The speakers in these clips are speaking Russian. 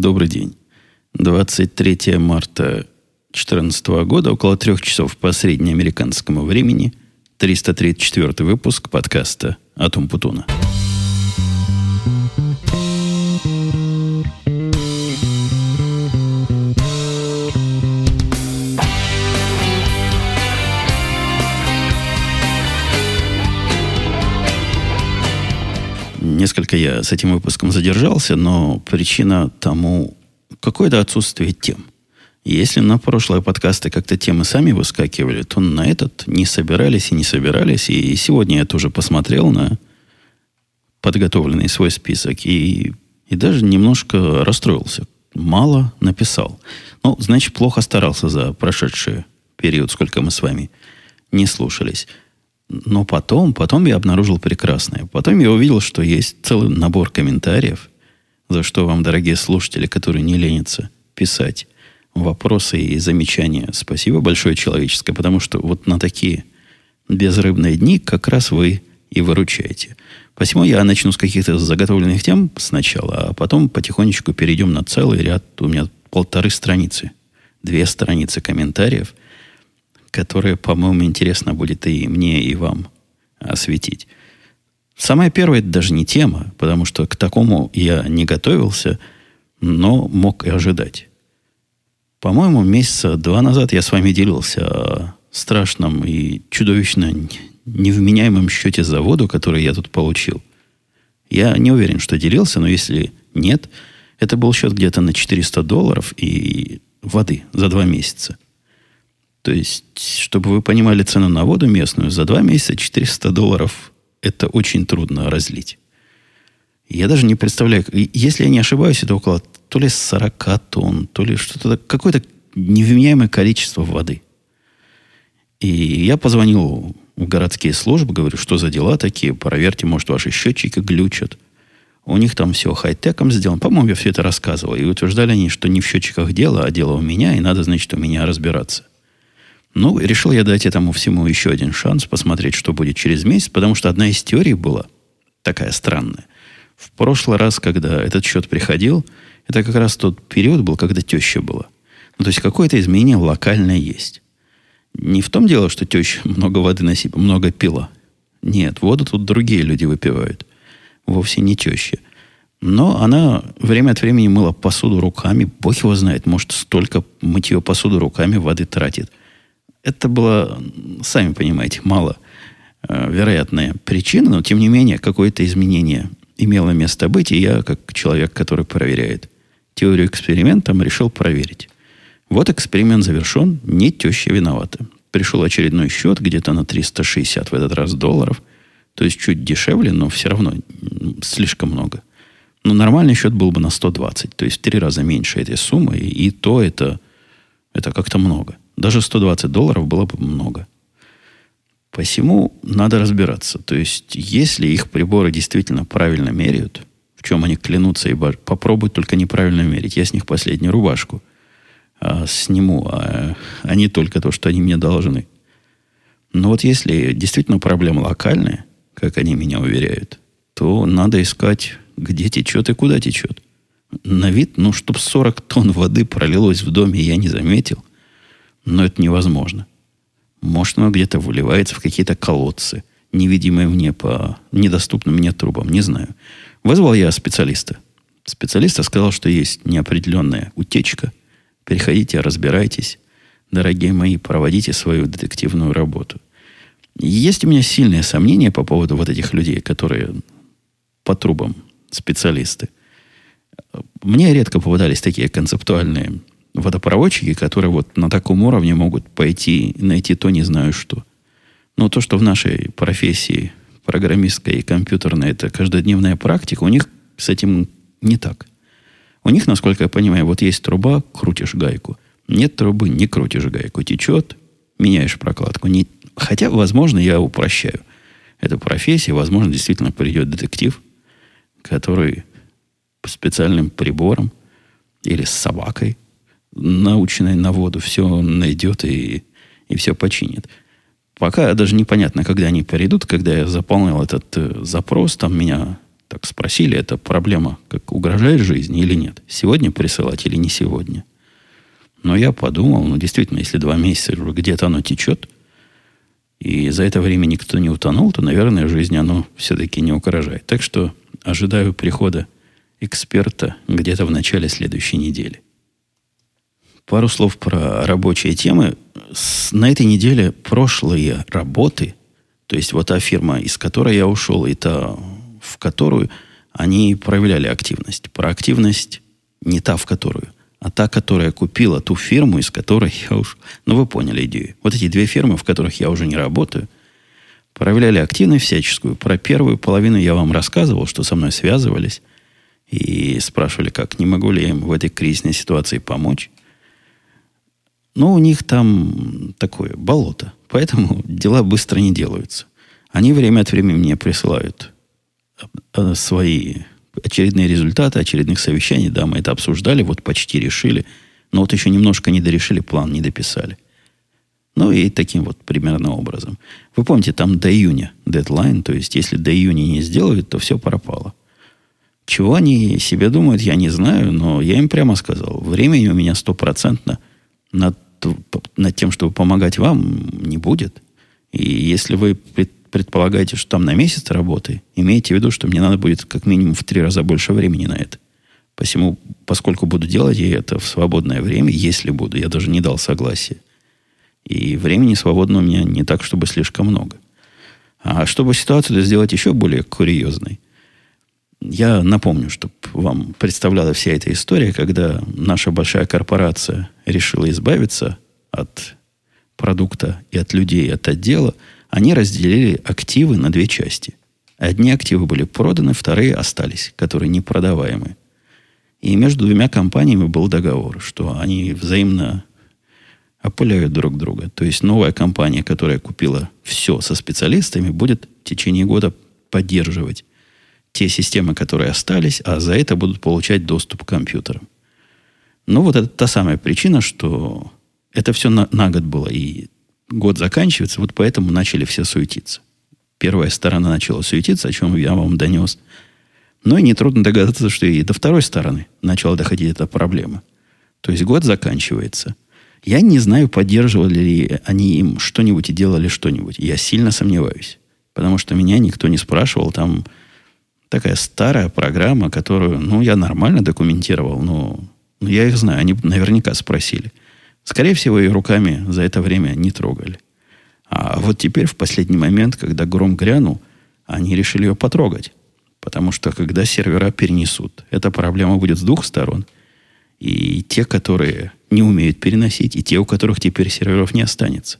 Добрый день. 23 марта 2014 года, около трех часов по среднеамериканскому времени, 334 выпуск подкаста «Атом Путуна». Несколько я с этим выпуском задержался, но причина тому какое-то отсутствие тем. Если на прошлые подкасты как-то темы сами выскакивали, то на этот не собирались и не собирались. И сегодня я тоже посмотрел на подготовленный свой список и, и даже немножко расстроился. Мало написал. Ну, значит, плохо старался за прошедший период, сколько мы с вами не слушались. Но потом, потом я обнаружил прекрасное. Потом я увидел, что есть целый набор комментариев, за что вам, дорогие слушатели, которые не ленятся писать вопросы и замечания. Спасибо большое человеческое, потому что вот на такие безрыбные дни как раз вы и выручаете. Посему я начну с каких-то заготовленных тем сначала, а потом потихонечку перейдем на целый ряд. У меня полторы страницы, две страницы комментариев – которое, по-моему, интересно будет и мне, и вам осветить. Самое первое, это даже не тема, потому что к такому я не готовился, но мог и ожидать. По-моему, месяца два назад я с вами делился о страшном и чудовищно невменяемом счете за воду, который я тут получил. Я не уверен, что делился, но если нет, это был счет где-то на 400 долларов и воды за два месяца – то есть, чтобы вы понимали цену на воду местную, за два месяца 400 долларов это очень трудно разлить. Я даже не представляю, если я не ошибаюсь, это около то ли 40 тонн, то ли что-то, какое-то невменяемое количество воды. И я позвонил в городские службы, говорю, что за дела такие, проверьте, может, ваши счетчики глючат. У них там все хай-теком сделано. По-моему, я все это рассказывал. И утверждали они, что не в счетчиках дело, а дело у меня, и надо, значит, у меня разбираться. Ну, решил я дать этому всему еще один шанс, посмотреть, что будет через месяц, потому что одна из теорий была такая странная. В прошлый раз, когда этот счет приходил, это как раз тот период был, когда теща была. Ну, то есть какое-то изменение локальное есть. Не в том дело, что теща много воды насыпала, много пила. Нет, воду тут другие люди выпивают. Вовсе не теща. Но она время от времени мыла посуду руками. Бог его знает, может, столько мытье посуду руками воды тратит это была, сами понимаете, мало э, вероятная причина, но тем не менее какое-то изменение имело место быть, и я, как человек, который проверяет теорию экспериментом, решил проверить. Вот эксперимент завершен, не теща виновата. Пришел очередной счет, где-то на 360 в этот раз долларов, то есть чуть дешевле, но все равно слишком много. Но нормальный счет был бы на 120, то есть в три раза меньше этой суммы, и то это, это как-то много. Даже 120 долларов было бы много. Посему надо разбираться. То есть, если их приборы действительно правильно меряют, в чем они клянутся, и попробуют только неправильно мерить. Я с них последнюю рубашку а, сниму, а, а не только то, что они мне должны. Но вот если действительно проблема локальная, как они меня уверяют, то надо искать, где течет и куда течет. На вид, ну, чтобы 40 тонн воды пролилось в доме, я не заметил. Но это невозможно. Может, оно где-то выливается в какие-то колодцы, невидимые мне по недоступным мне трубам, не знаю. Вызвал я специалиста. Специалист сказал, что есть неопределенная утечка. Переходите, разбирайтесь. Дорогие мои, проводите свою детективную работу. Есть у меня сильные сомнения по поводу вот этих людей, которые по трубам специалисты. Мне редко попадались такие концептуальные водопроводчики, которые вот на таком уровне могут пойти найти то не знаю что. Но то, что в нашей профессии программистской и компьютерной это каждодневная практика, у них с этим не так. У них, насколько я понимаю, вот есть труба, крутишь гайку. Нет трубы, не крутишь гайку. Течет, меняешь прокладку. Не... Хотя, возможно, я упрощаю эту профессию. Возможно, действительно придет детектив, который специальным прибором или с собакой наученной на воду, все найдет и, и все починит. Пока даже непонятно, когда они придут, когда я заполнил этот э, запрос, там меня так спросили, это проблема как угрожает жизни или нет? Сегодня присылать или не сегодня? Но я подумал, ну, действительно, если два месяца где-то оно течет, и за это время никто не утонул, то, наверное, жизнь оно все-таки не угрожает. Так что ожидаю прихода эксперта где-то в начале следующей недели. Пару слов про рабочие темы. На этой неделе прошлые работы, то есть вот та фирма, из которой я ушел, и та, в которую они проявляли активность. Про активность не та, в которую, а та, которая купила ту фирму, из которой я уж... Ну, вы поняли идею. Вот эти две фирмы, в которых я уже не работаю, проявляли активность всяческую. Про первую половину я вам рассказывал, что со мной связывались и спрашивали, как, не могу ли я им в этой кризисной ситуации помочь. Но у них там такое болото. Поэтому дела быстро не делаются. Они время от времени мне присылают э, свои очередные результаты очередных совещаний. Да, мы это обсуждали, вот почти решили. Но вот еще немножко не дорешили, план не дописали. Ну и таким вот примерно образом. Вы помните, там до июня дедлайн, то есть если до июня не сделают, то все пропало. Чего они себе думают, я не знаю, но я им прямо сказал, времени у меня стопроцентно над над тем, чтобы помогать вам, не будет. И если вы предполагаете, что там на месяц работы, имейте в виду, что мне надо будет как минимум в три раза больше времени на это. Посему, поскольку буду делать я это в свободное время, если буду, я даже не дал согласия. И времени свободного у меня не так, чтобы слишком много. А чтобы ситуацию сделать еще более курьезной, я напомню, чтобы вам представляла вся эта история, когда наша большая корпорация решила избавиться от продукта и от людей, и от отдела, они разделили активы на две части. Одни активы были проданы, вторые остались, которые непродаваемые. И между двумя компаниями был договор, что они взаимно опыляют друг друга. То есть новая компания, которая купила все со специалистами, будет в течение года поддерживать те системы, которые остались, а за это будут получать доступ к компьютерам. Ну, вот это та самая причина, что это все на, на год было, и год заканчивается, вот поэтому начали все суетиться. Первая сторона начала суетиться, о чем я вам донес. Но и нетрудно догадаться, что и до второй стороны начала доходить эта проблема. То есть год заканчивается. Я не знаю, поддерживали ли они им что-нибудь и делали что-нибудь. Я сильно сомневаюсь. Потому что меня никто не спрашивал там такая старая программа, которую, ну, я нормально документировал, но ну, я их знаю, они наверняка спросили. Скорее всего, ее руками за это время не трогали. А вот теперь, в последний момент, когда гром грянул, они решили ее потрогать. Потому что, когда сервера перенесут, эта проблема будет с двух сторон. И те, которые не умеют переносить, и те, у которых теперь серверов не останется.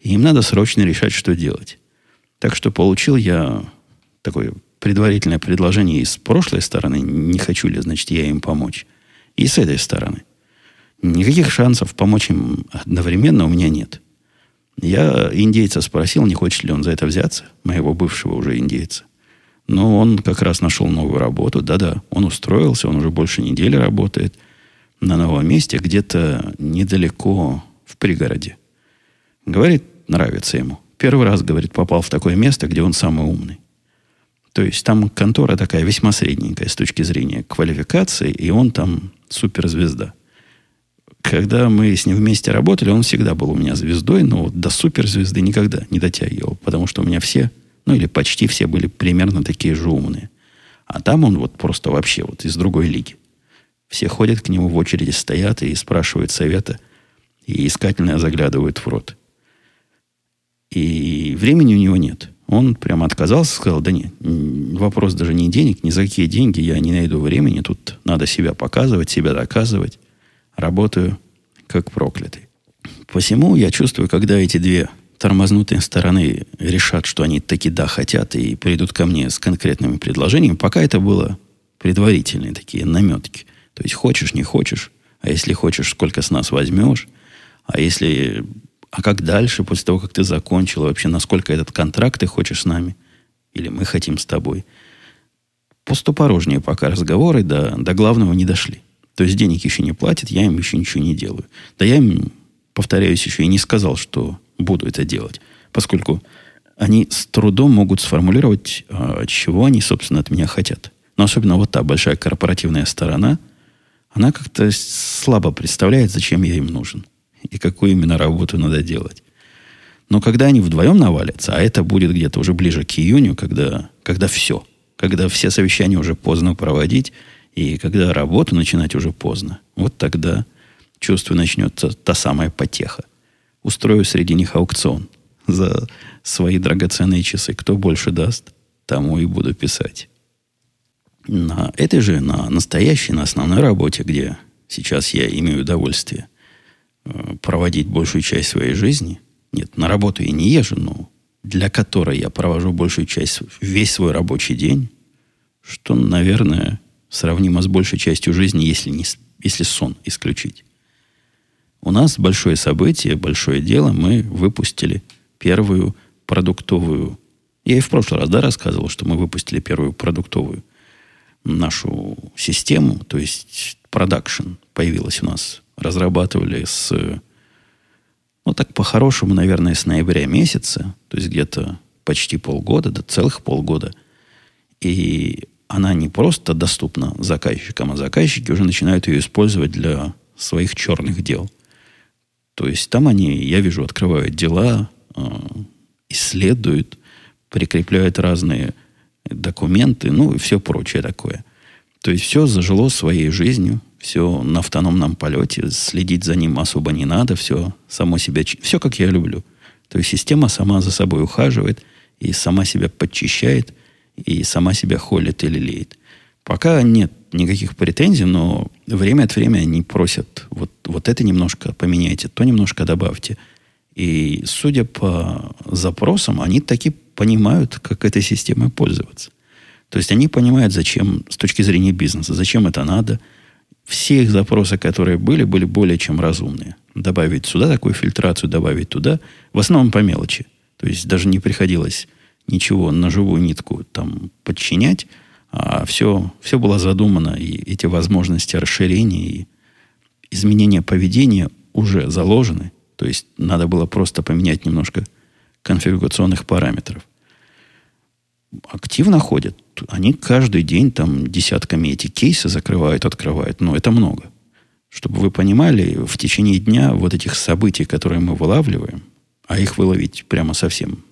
И им надо срочно решать, что делать. Так что получил я такой предварительное предложение и с прошлой стороны, не хочу ли, значит, я им помочь, и с этой стороны. Никаких шансов помочь им одновременно у меня нет. Я индейца спросил, не хочет ли он за это взяться, моего бывшего уже индейца. Но он как раз нашел новую работу. Да-да, он устроился, он уже больше недели работает на новом месте, где-то недалеко в пригороде. Говорит, нравится ему. Первый раз, говорит, попал в такое место, где он самый умный. То есть там контора такая весьма средненькая с точки зрения квалификации, и он там суперзвезда. Когда мы с ним вместе работали, он всегда был у меня звездой, но вот до суперзвезды никогда не дотягивал, потому что у меня все, ну или почти все были примерно такие же умные. А там он вот просто вообще вот из другой лиги. Все ходят к нему в очереди, стоят и спрашивают совета, и искательно заглядывают в рот. И времени у него нет. Он прямо отказался, сказал, да нет, вопрос даже не денег, ни за какие деньги я не найду времени, тут надо себя показывать, себя доказывать. Работаю как проклятый. Посему я чувствую, когда эти две тормознутые стороны решат, что они таки да хотят и придут ко мне с конкретными предложениями, пока это было предварительные такие наметки. То есть хочешь, не хочешь, а если хочешь, сколько с нас возьмешь, а если а как дальше, после того, как ты закончил, вообще, насколько этот контракт ты хочешь с нами? Или мы хотим с тобой? Пустопорожнее пока разговоры до, до главного не дошли. То есть денег еще не платят, я им еще ничего не делаю. Да я им, повторяюсь, еще и не сказал, что буду это делать. Поскольку они с трудом могут сформулировать, а, чего они, собственно, от меня хотят. Но особенно вот та большая корпоративная сторона, она как-то слабо представляет, зачем я им нужен и какую именно работу надо делать. Но когда они вдвоем навалятся, а это будет где-то уже ближе к июню, когда, когда все, когда все совещания уже поздно проводить, и когда работу начинать уже поздно, вот тогда, чувствую, начнется та самая потеха. Устрою среди них аукцион за свои драгоценные часы. Кто больше даст, тому и буду писать. На этой же, на настоящей, на основной работе, где сейчас я имею удовольствие проводить большую часть своей жизни – нет, на работу я не езжу, но для которой я провожу большую часть, весь свой рабочий день, что, наверное, сравнимо с большей частью жизни, если, не, если сон исключить. У нас большое событие, большое дело. Мы выпустили первую продуктовую... Я и в прошлый раз да, рассказывал, что мы выпустили первую продуктовую нашу систему, то есть продакшн появилась у нас. Разрабатывали с ну, так по-хорошему, наверное, с ноября месяца, то есть где-то почти полгода, да целых полгода. И она не просто доступна заказчикам, а заказчики уже начинают ее использовать для своих черных дел. То есть там они, я вижу, открывают дела, а, исследуют, прикрепляют разные документы, ну и все прочее такое. То есть все зажило своей жизнью, все на автономном полете, следить за ним особо не надо, все само себя, все как я люблю. То есть система сама за собой ухаживает и сама себя подчищает, и сама себя холит или леет. Пока нет никаких претензий, но время от времени они просят, вот, вот это немножко поменяйте, то немножко добавьте. И судя по запросам, они таки понимают, как этой системой пользоваться. То есть они понимают, зачем, с точки зрения бизнеса, зачем это надо – все их запросы, которые были, были более чем разумные. Добавить сюда такую фильтрацию, добавить туда. В основном по мелочи. То есть даже не приходилось ничего на живую нитку там подчинять, а все, все было задумано, и эти возможности расширения и изменения поведения уже заложены. То есть надо было просто поменять немножко конфигурационных параметров. Активно ходят они каждый день там десятками эти кейсы закрывают, открывают. Но это много. Чтобы вы понимали, в течение дня вот этих событий, которые мы вылавливаем, а их выловить прямо совсем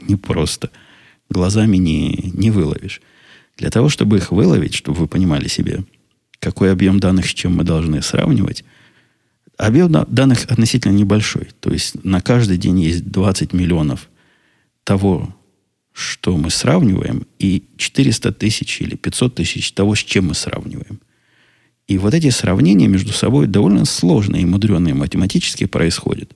непросто, глазами не, не выловишь. Для того, чтобы их выловить, чтобы вы понимали себе, какой объем данных, с чем мы должны сравнивать, объем данных относительно небольшой. То есть на каждый день есть 20 миллионов того, что мы сравниваем, и 400 тысяч или 500 тысяч того, с чем мы сравниваем. И вот эти сравнения между собой довольно сложные и мудреные математически происходят.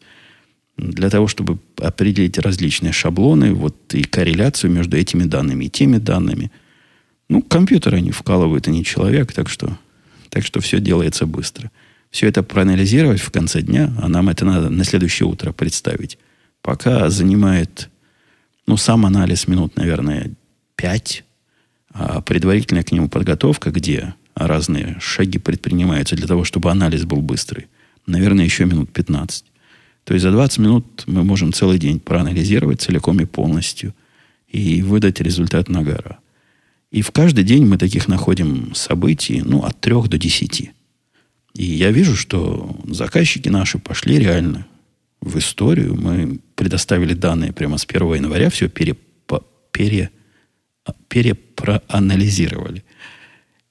Для того, чтобы определить различные шаблоны, вот и корреляцию между этими данными и теми данными. Ну, компьютер они вкалывают, а не человек, так что, так что все делается быстро. Все это проанализировать в конце дня, а нам это надо на следующее утро представить. Пока занимает ну, сам анализ минут, наверное, 5, а предварительная к нему подготовка, где разные шаги предпринимаются для того, чтобы анализ был быстрый, наверное, еще минут 15. То есть за 20 минут мы можем целый день проанализировать целиком и полностью и выдать результат на гора. И в каждый день мы таких находим событий, ну, от 3 до 10. И я вижу, что заказчики наши пошли реально в историю. Мы предоставили данные прямо с 1 января, все пере, пере, перепроанализировали.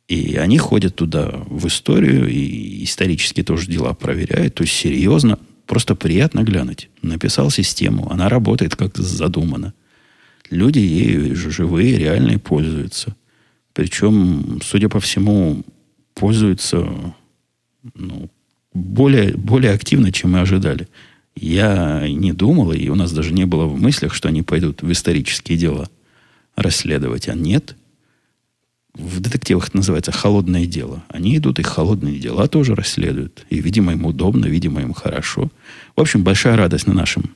И они ходят туда в историю, и исторически тоже дела проверяют. То есть серьезно, просто приятно глянуть. Написал систему, она работает как задумано. Люди ею живые, реальные пользуются. Причем, судя по всему, пользуются ну, более, более активно, чем мы ожидали. Я не думал, и у нас даже не было в мыслях, что они пойдут в исторические дела расследовать. А нет. В детективах это называется холодное дело. Они идут и холодные дела тоже расследуют. И, видимо, им удобно, видимо, им хорошо. В общем, большая радость на, нашем,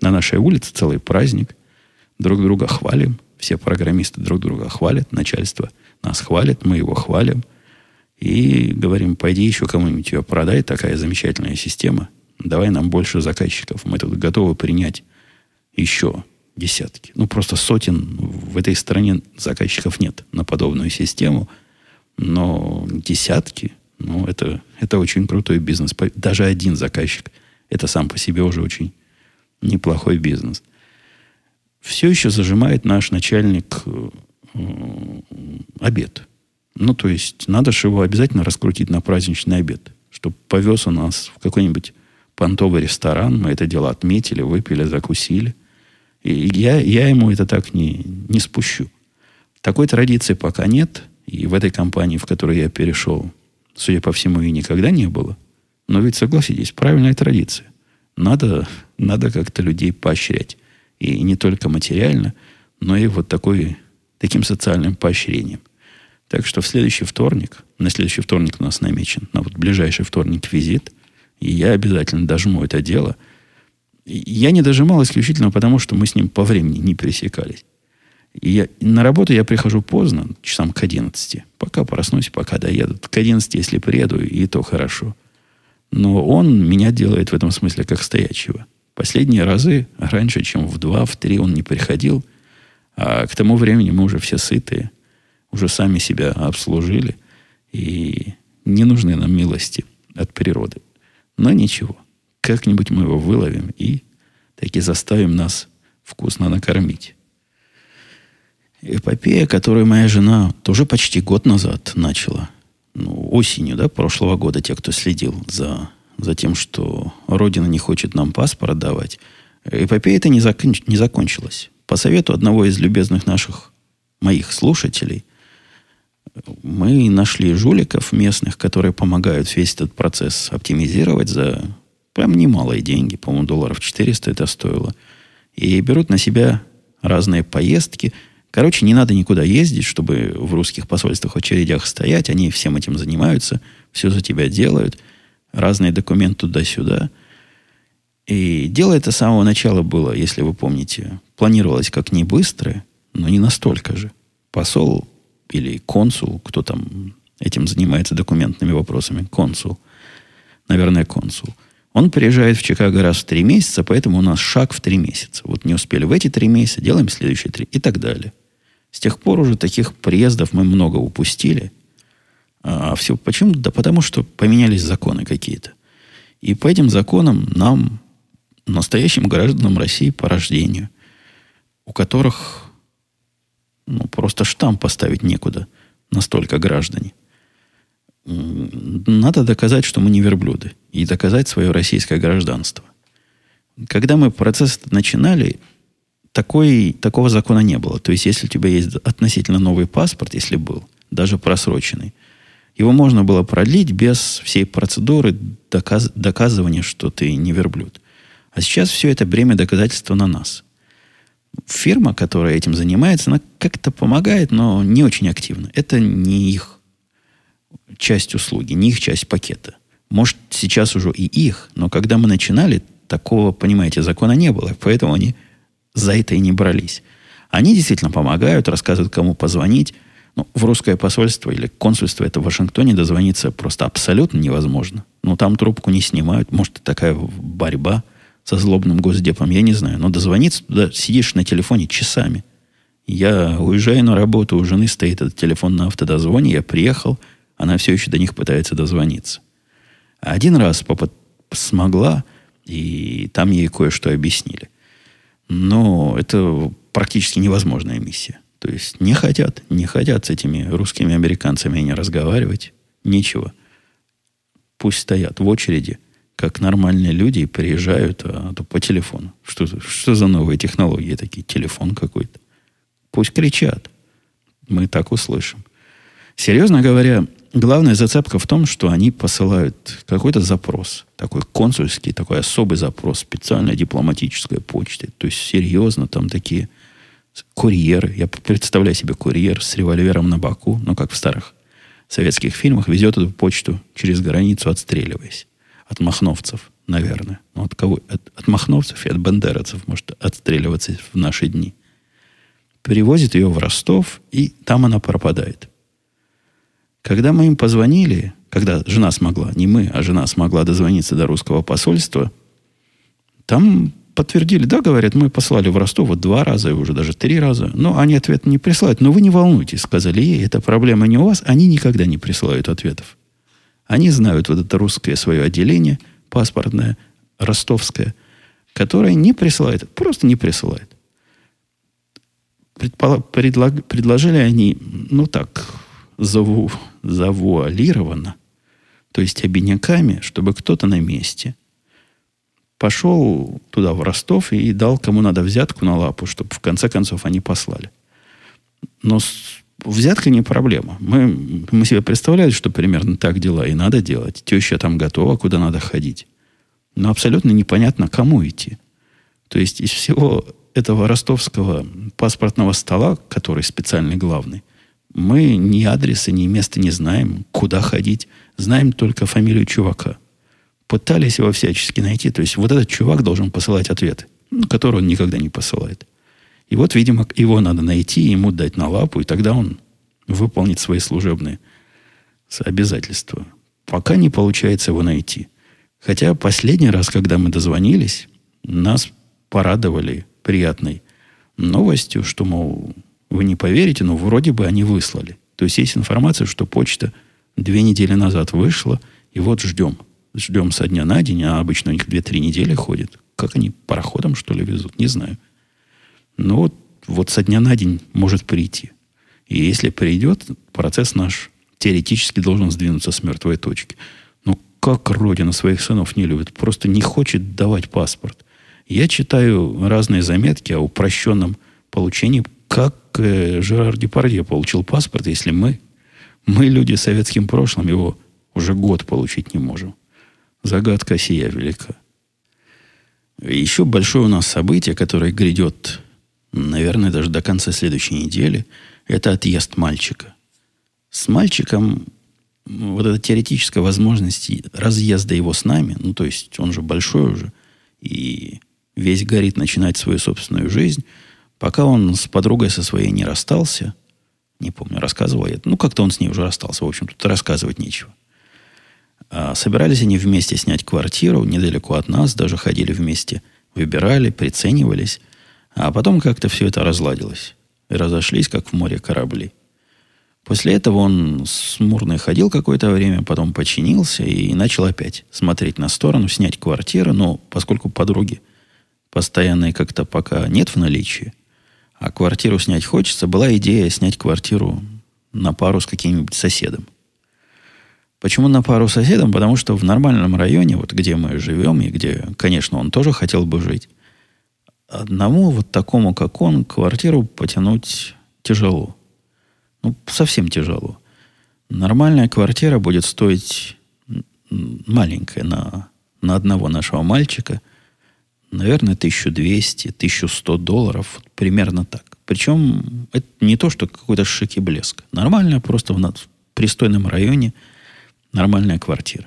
на нашей улице, целый праздник. Друг друга хвалим. Все программисты друг друга хвалят. Начальство нас хвалит, мы его хвалим. И говорим, пойди еще кому-нибудь ее продай, такая замечательная система – Давай нам больше заказчиков. Мы тут готовы принять еще десятки. Ну, просто сотен в этой стране заказчиков нет на подобную систему. Но десятки, ну, это, это очень крутой бизнес. Даже один заказчик, это сам по себе уже очень неплохой бизнес. Все еще зажимает наш начальник э, обед. Ну, то есть, надо же его обязательно раскрутить на праздничный обед, чтобы повез у нас в какой-нибудь понтовый ресторан, мы это дело отметили, выпили, закусили. И я, я ему это так не, не спущу. Такой традиции пока нет, и в этой компании, в которой я перешел, судя по всему, и никогда не было. Но ведь, согласитесь, правильная традиция. Надо, надо как-то людей поощрять. И не только материально, но и вот такой, таким социальным поощрением. Так что в следующий вторник, на следующий вторник у нас намечен, на вот ближайший вторник визит – и я обязательно дожму это дело. Я не дожимал исключительно потому, что мы с ним по времени не пересекались. И я, на работу я прихожу поздно, часам к 11. Пока проснусь, пока доеду. К 11, если приеду, и то хорошо. Но он меня делает в этом смысле как стоячего. Последние разы, раньше, чем в 2, в 3 он не приходил. А к тому времени мы уже все сытые. Уже сами себя обслужили. И не нужны нам милости от природы. Но ничего. Как-нибудь мы его выловим и таки заставим нас вкусно накормить. Эпопея, которую моя жена тоже почти год назад начала. Ну, осенью, да, прошлого года, те, кто следил за, за тем, что Родина не хочет нам паспорт давать. Эпопея это не, закон, не закончилась. По совету одного из любезных наших, моих слушателей – мы нашли жуликов местных, которые помогают весь этот процесс оптимизировать за прям немалые деньги. По-моему, долларов 400 это стоило. И берут на себя разные поездки. Короче, не надо никуда ездить, чтобы в русских посольствах в очередях стоять. Они всем этим занимаются, все за тебя делают. Разные документы туда-сюда. И дело это с самого начала было, если вы помните, планировалось как не быстро, но не настолько же. Посол или консул, кто там этим занимается документными вопросами, консул, наверное, консул. Он приезжает в Чикаго раз в три месяца, поэтому у нас шаг в три месяца. Вот не успели в эти три месяца, делаем следующие три и так далее. С тех пор уже таких приездов мы много упустили. А все почему? Да потому что поменялись законы какие-то. И по этим законам нам, настоящим гражданам России по рождению, у которых ну, просто штамп поставить некуда. Настолько граждане. Надо доказать, что мы не верблюды. И доказать свое российское гражданство. Когда мы процесс начинали, такой, такого закона не было. То есть, если у тебя есть относительно новый паспорт, если был, даже просроченный, его можно было продлить без всей процедуры доказ, доказывания, что ты не верблюд. А сейчас все это бремя доказательства на нас фирма, которая этим занимается, она как-то помогает, но не очень активно. Это не их часть услуги, не их часть пакета. Может, сейчас уже и их, но когда мы начинали, такого, понимаете, закона не было, поэтому они за это и не брались. Они действительно помогают, рассказывают, кому позвонить. Ну, в русское посольство или консульство это в Вашингтоне дозвониться просто абсолютно невозможно. Ну, там трубку не снимают. Может, такая борьба – со злобным госдепом, я не знаю. Но дозвониться туда, сидишь на телефоне часами. Я уезжаю на работу, у жены стоит этот телефон на автодозвоне, я приехал, она все еще до них пытается дозвониться. Один раз попад... смогла, и там ей кое-что объяснили. Но это практически невозможная миссия. То есть не хотят, не хотят с этими русскими американцами не разговаривать. Ничего. Пусть стоят в очереди, как нормальные люди приезжают а, то по телефону. Что, что за новые технологии такие? Телефон какой-то. Пусть кричат. Мы так услышим. Серьезно говоря, главная зацепка в том, что они посылают какой-то запрос, такой консульский, такой особый запрос, специальной дипломатической почты. То есть серьезно там такие курьеры. Я представляю себе курьер с револьвером на боку, ну как в старых советских фильмах, везет эту почту через границу, отстреливаясь от махновцев, наверное. Ну, от кого? От, от махновцев и от бандеровцев может отстреливаться в наши дни. Перевозит ее в Ростов, и там она пропадает. Когда мы им позвонили, когда жена смогла, не мы, а жена смогла дозвониться до русского посольства, там подтвердили, да, говорят, мы послали в Ростов вот два раза, и уже даже три раза. Но они ответ не присылают. Но вы не волнуйтесь, сказали ей, эта проблема не у вас. Они никогда не присылают ответов. Они знают вот это русское свое отделение, паспортное, ростовское, которое не присылает, просто не присылает. Предполаг, предлаг, предложили они, ну так, заву, завуалированно, то есть обиняками, чтобы кто-то на месте пошел туда, в Ростов, и дал кому надо взятку на лапу, чтобы в конце концов они послали. Но взятка не проблема. Мы, мы себе представляли, что примерно так дела и надо делать. Теща там готова, куда надо ходить. Но абсолютно непонятно, кому идти. То есть из всего этого ростовского паспортного стола, который специальный главный, мы ни адреса, ни места не знаем, куда ходить. Знаем только фамилию чувака. Пытались его всячески найти. То есть вот этот чувак должен посылать ответы, ну, которые он никогда не посылает. И вот, видимо, его надо найти, ему дать на лапу, и тогда он выполнит свои служебные обязательства. Пока не получается его найти. Хотя последний раз, когда мы дозвонились, нас порадовали приятной новостью, что, мол, вы не поверите, но вроде бы они выслали. То есть есть информация, что почта две недели назад вышла, и вот ждем. Ждем со дня на день, а обычно у них две-три недели ходит. Как они пароходом, что ли, везут, не знаю. Но вот, вот со дня на день может прийти. И если придет, процесс наш теоретически должен сдвинуться с мертвой точки. Но как Родина своих сынов не любит? Просто не хочет давать паспорт. Я читаю разные заметки о упрощенном получении, как э, Жерар Депардье получил паспорт, если мы, мы, люди с советским прошлым, его уже год получить не можем. Загадка сия велика. Еще большое у нас событие, которое грядет наверное, даже до конца следующей недели, это отъезд мальчика. С мальчиком вот эта теоретическая возможность разъезда его с нами, ну, то есть он же большой уже, и весь горит начинать свою собственную жизнь, пока он с подругой со своей не расстался, не помню, рассказывал я, ну, как-то он с ней уже расстался, в общем, тут рассказывать нечего. А собирались они вместе снять квартиру недалеко от нас, даже ходили вместе, выбирали, приценивались – а потом как-то все это разладилось. И разошлись, как в море корабли. После этого он смурно ходил какое-то время, потом починился и начал опять смотреть на сторону, снять квартиру. Но поскольку подруги постоянной как-то пока нет в наличии, а квартиру снять хочется, была идея снять квартиру на пару с каким-нибудь соседом. Почему на пару с соседом? Потому что в нормальном районе, вот где мы живем, и где, конечно, он тоже хотел бы жить, одному вот такому, как он, квартиру потянуть тяжело. Ну, совсем тяжело. Нормальная квартира будет стоить маленькая на, на одного нашего мальчика, наверное, 1200, 1100 долларов, примерно так. Причем это не то, что какой-то шик и блеск. Нормальная, просто в, в пристойном районе нормальная квартира.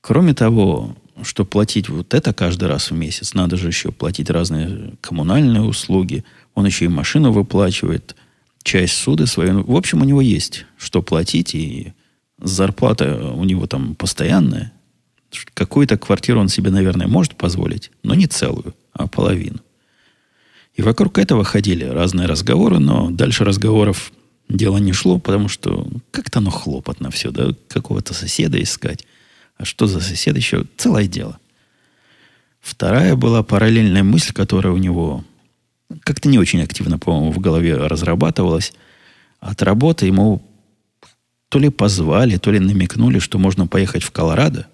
Кроме того, что платить вот это каждый раз в месяц, надо же еще платить разные коммунальные услуги. Он еще и машину выплачивает, часть суды свою. В общем, у него есть что платить, и зарплата у него там постоянная. Какую-то квартиру он себе, наверное, может позволить, но не целую, а половину. И вокруг этого ходили разные разговоры, но дальше разговоров дело не шло, потому что как-то оно хлопотно все, да, какого-то соседа искать. А что за сосед еще? Целое дело. Вторая была параллельная мысль, которая у него как-то не очень активно, по-моему, в голове разрабатывалась. От работы ему то ли позвали, то ли намекнули, что можно поехать в Колорадо.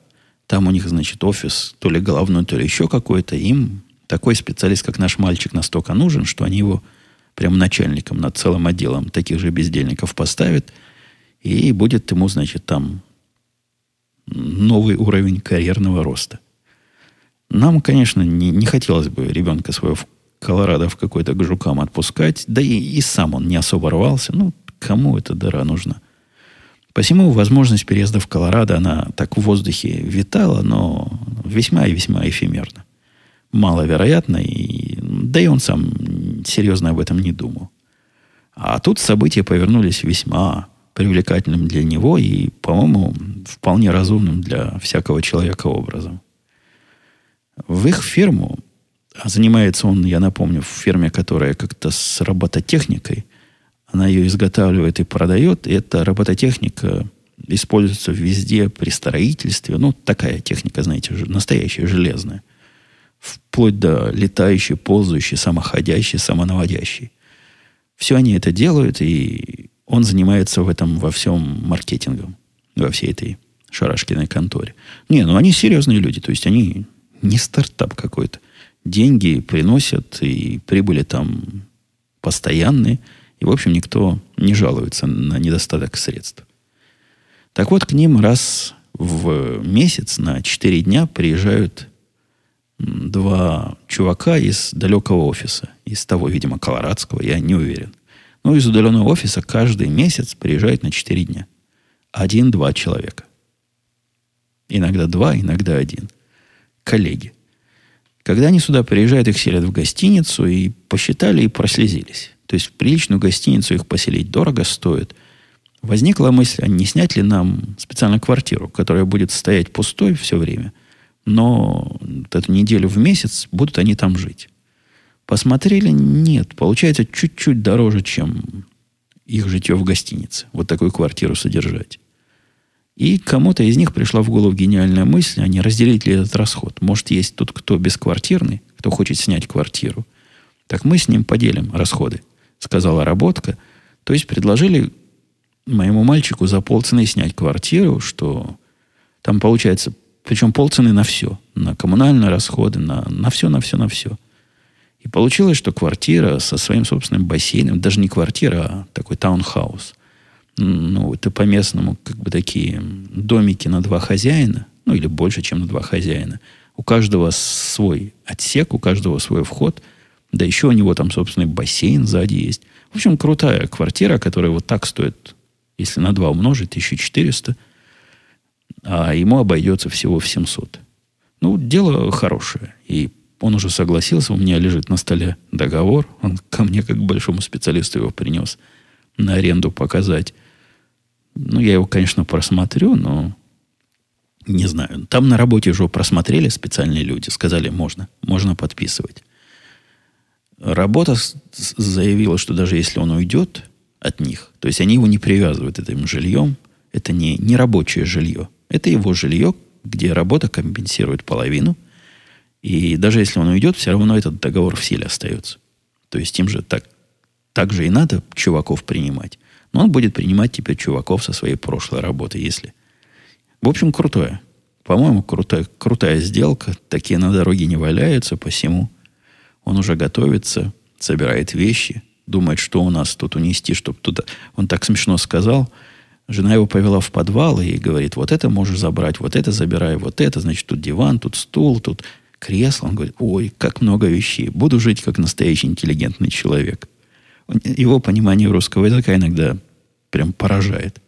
Там у них, значит, офис, то ли головной, то ли еще какой-то. Им такой специалист, как наш мальчик, настолько нужен, что они его прям начальником над целым отделом таких же бездельников поставят. И будет ему, значит, там новый уровень карьерного роста. Нам, конечно, не, не хотелось бы ребенка своего в Колорадо в какой-то к жукам отпускать, да и, и сам он не особо рвался. Ну, кому эта дыра нужна? Посему возможность переезда в Колорадо, она так в воздухе витала, но весьма и весьма эфемерно. Маловероятно, и, да и он сам серьезно об этом не думал. А тут события повернулись весьма привлекательным для него и, по-моему, вполне разумным для всякого человека образом. В их фирму А занимается он, я напомню, в фирме, которая как-то с робототехникой. Она ее изготавливает и продает. И эта робототехника используется везде при строительстве. Ну, такая техника, знаете, настоящая, железная. Вплоть до летающей, ползающей, самоходящей, самонаводящей. Все они это делают, и он занимается в этом во всем маркетингом, во всей этой шарашкиной конторе. Не, ну они серьезные люди, то есть они не стартап какой-то. Деньги приносят, и прибыли там постоянные. И, в общем, никто не жалуется на недостаток средств. Так вот, к ним раз в месяц на 4 дня приезжают два чувака из далекого офиса. Из того, видимо, колорадского, я не уверен. Но из удаленного офиса каждый месяц приезжают на 4 дня. Один-два человека. Иногда два, иногда один. Коллеги. Когда они сюда приезжают, их селят в гостиницу и посчитали и прослезились. То есть в приличную гостиницу их поселить дорого стоит. Возникла мысль, а не снять ли нам специально квартиру, которая будет стоять пустой все время, но вот эту неделю в месяц будут они там жить. Посмотрели, нет, получается чуть-чуть дороже, чем их житье в гостинице. Вот такую квартиру содержать. И кому-то из них пришла в голову гениальная мысль, а не разделить ли этот расход. Может, есть тот, кто бесквартирный, кто хочет снять квартиру. Так мы с ним поделим расходы, сказала работка. То есть предложили моему мальчику за полцены снять квартиру, что там получается, причем полцены на все. На коммунальные расходы, на, на все, на все, на все. И получилось, что квартира со своим собственным бассейном, даже не квартира, а такой таунхаус, ну, это по-местному как бы такие домики на два хозяина, ну, или больше, чем на два хозяина. У каждого свой отсек, у каждого свой вход, да еще у него там собственный бассейн сзади есть. В общем, крутая квартира, которая вот так стоит, если на два умножить, 1400, а ему обойдется всего в 700. Ну, дело хорошее. И он уже согласился, у меня лежит на столе договор, он ко мне как к большому специалисту его принес на аренду показать. Ну, я его, конечно, просмотрю, но не знаю. Там на работе уже просмотрели специальные люди, сказали, можно, можно подписывать. Работа заявила, что даже если он уйдет от них, то есть они его не привязывают этим жильем, это не, не рабочее жилье, это его жилье, где работа компенсирует половину, и даже если он уйдет, все равно этот договор в силе остается. То есть им же так, так же и надо чуваков принимать. Но он будет принимать теперь чуваков со своей прошлой работы, если... В общем, крутое. По-моему, крутая, крутая сделка. Такие на дороге не валяются, посему он уже готовится, собирает вещи, думает, что у нас тут унести, чтобы туда... Он так смешно сказал. Жена его повела в подвал и говорит, вот это можешь забрать, вот это забирай, вот это, значит, тут диван, тут стул, тут кресло. Он говорит, ой, как много вещей. Буду жить как настоящий интеллигентный человек. Его понимание русского языка иногда прям поражает.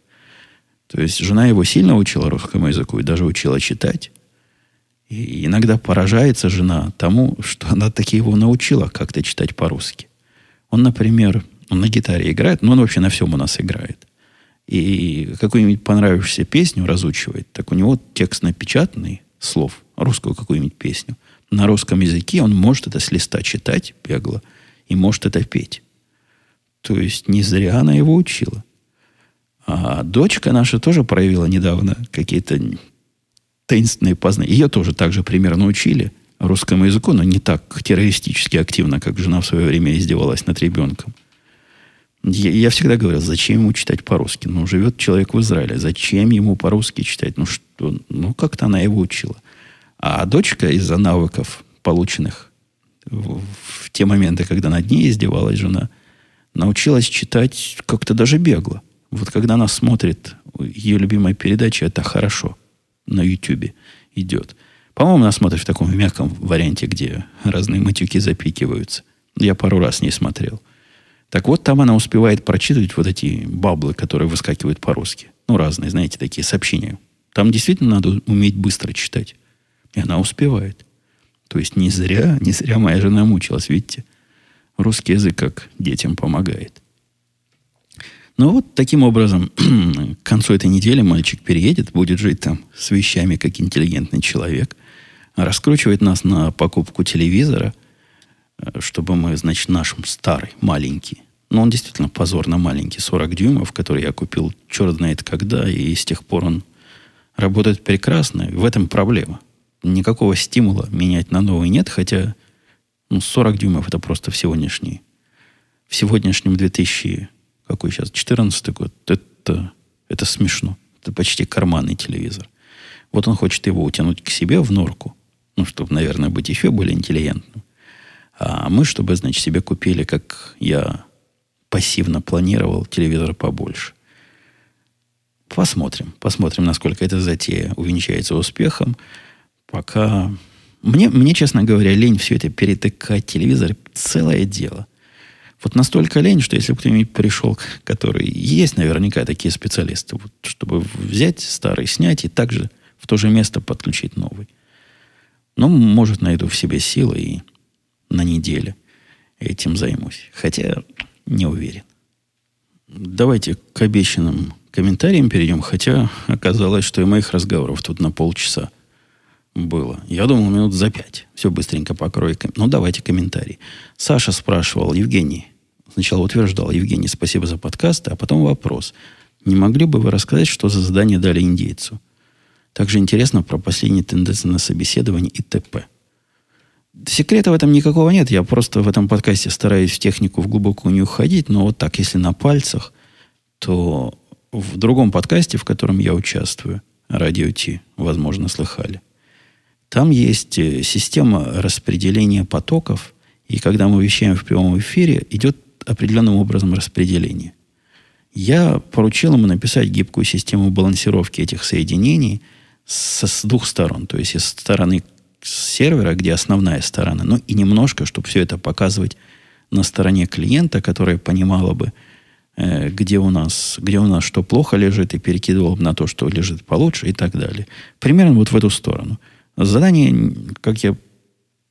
То есть жена его сильно учила русскому языку и даже учила читать. И иногда поражается жена тому, что она таки его научила как-то читать по-русски. Он, например, он на гитаре играет, но он вообще на всем у нас играет. И какую-нибудь понравившуюся песню разучивает, так у него текст напечатанный, слов, русскую какую-нибудь песню. На русском языке он может это с листа читать бегло и может это петь. То есть не зря она его учила. А дочка наша тоже проявила недавно какие-то таинственные познания. Ее тоже так же примерно учили русскому языку, но не так террористически активно, как жена в свое время издевалась над ребенком. Я, я всегда говорил, зачем ему читать по-русски? Ну, живет человек в Израиле, зачем ему по-русски читать? Ну, что? Ну, как-то она его учила. А дочка из-за навыков, полученных в, те моменты, когда над ней издевалась жена, научилась читать как-то даже бегло. Вот когда она смотрит ее любимая передача, это хорошо. На YouTube идет. По-моему, она смотрит в таком мягком варианте, где разные матюки запикиваются. Я пару раз не смотрел. Так вот, там она успевает прочитывать вот эти баблы, которые выскакивают по-русски. Ну, разные, знаете, такие сообщения. Там действительно надо уметь быстро читать. И она успевает. То есть не зря, не зря моя жена мучилась, видите. Русский язык как детям помогает. Ну вот таким образом, к концу этой недели мальчик переедет, будет жить там с вещами, как интеллигентный человек, раскручивает нас на покупку телевизора, э, чтобы мы, значит, наш старый, маленький, но он действительно позорно маленький, 40 дюймов, который я купил черт знает когда, и с тех пор он работает прекрасно. В этом проблема. Никакого стимула менять на новый нет, хотя ну, 40 дюймов это просто в сегодняшний. В сегодняшнем 2000, какой сейчас, 14 год, это, это смешно. Это почти карманный телевизор. Вот он хочет его утянуть к себе в норку, ну, чтобы, наверное, быть еще более интеллигентным. А мы, чтобы, значит, себе купили, как я пассивно планировал, телевизор побольше. Посмотрим. Посмотрим, насколько эта затея увенчается успехом. Пока... Мне, мне, честно говоря, лень все это перетыкать телевизор. Целое дело. Вот настолько лень, что если бы кто-нибудь пришел, который... Есть наверняка такие специалисты, вот, чтобы взять старый, снять и также в то же место подключить новый. Но, может, найду в себе силы и на неделю этим займусь. Хотя не уверен. Давайте к обещанным комментариям перейдем, хотя оказалось, что и моих разговоров тут на полчаса было. Я думал, минут за пять. Все быстренько покрою. Ну, давайте комментарии. Саша спрашивал, Евгений, сначала утверждал, Евгений, спасибо за подкаст, а потом вопрос. Не могли бы вы рассказать, что за задание дали индейцу? Также интересно про последние тенденции на собеседование и т.п. Секрета в этом никакого нет. Я просто в этом подкасте стараюсь в технику в глубокую не уходить, но вот так, если на пальцах, то в другом подкасте, в котором я участвую, Радио Ти, возможно, слыхали. Там есть э, система распределения потоков, и когда мы вещаем в прямом эфире, идет определенным образом распределение. Я поручил ему написать гибкую систему балансировки этих соединений со, с двух сторон. То есть, с стороны сервера, где основная сторона, ну и немножко, чтобы все это показывать на стороне клиента, которая понимала бы, э, где, у нас, где у нас что плохо лежит, и перекидывала бы на то, что лежит получше и так далее. Примерно вот в эту сторону. Задание, как я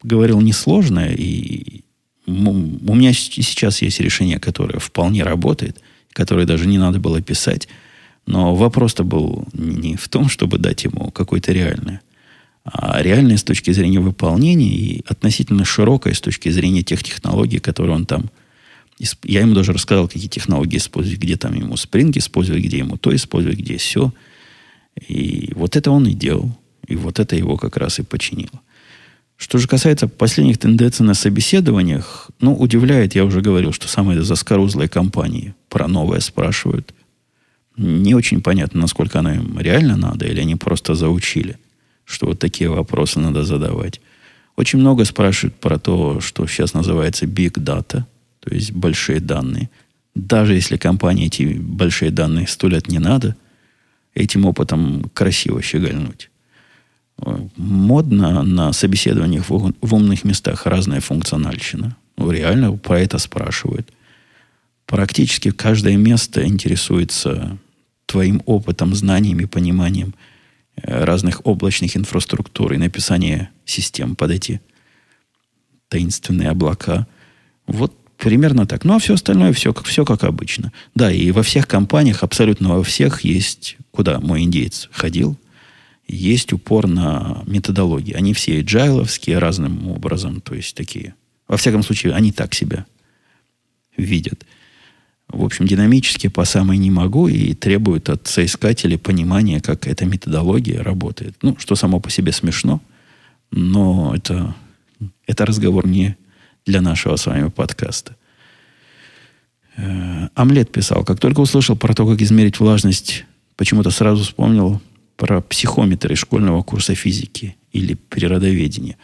говорил, несложное, и у меня сейчас есть решение, которое вполне работает, которое даже не надо было писать, но вопрос-то был не в том, чтобы дать ему какое-то реальное, а реальное с точки зрения выполнения и относительно широкое с точки зрения тех технологий, которые он там... Я ему даже рассказал, какие технологии использовать, где там ему спринг использовать, где ему то использовать, где все. И вот это он и делал. И вот это его как раз и починило. Что же касается последних тенденций на собеседованиях, ну, удивляет, я уже говорил, что самые заскорузлые компании про новое спрашивают. Не очень понятно, насколько оно им реально надо, или они просто заучили – что вот такие вопросы надо задавать. Очень много спрашивают про то, что сейчас называется big data, то есть большие данные. Даже если компании эти большие данные сто лет не надо, этим опытом красиво щегольнуть. Модно на собеседованиях в, в умных местах разная функциональщина. Ну, реально про это спрашивают. Практически каждое место интересуется твоим опытом, знаниями, пониманием – разных облачных инфраструктур и написание систем под эти таинственные облака. Вот примерно так. Ну, а все остальное, все все как обычно. Да, и во всех компаниях, абсолютно во всех есть, куда мой индейец ходил, есть упор на методологии. Они все джайловские разным образом, то есть такие. Во всяком случае, они так себя видят в общем, динамически по самой не могу и требует от соискателя понимания, как эта методология работает. Ну, что само по себе смешно, но это, это разговор не для нашего с вами подкаста. Э, Омлет писал, как только услышал про то, как измерить влажность, почему-то сразу вспомнил про психометры школьного курса физики или природоведения.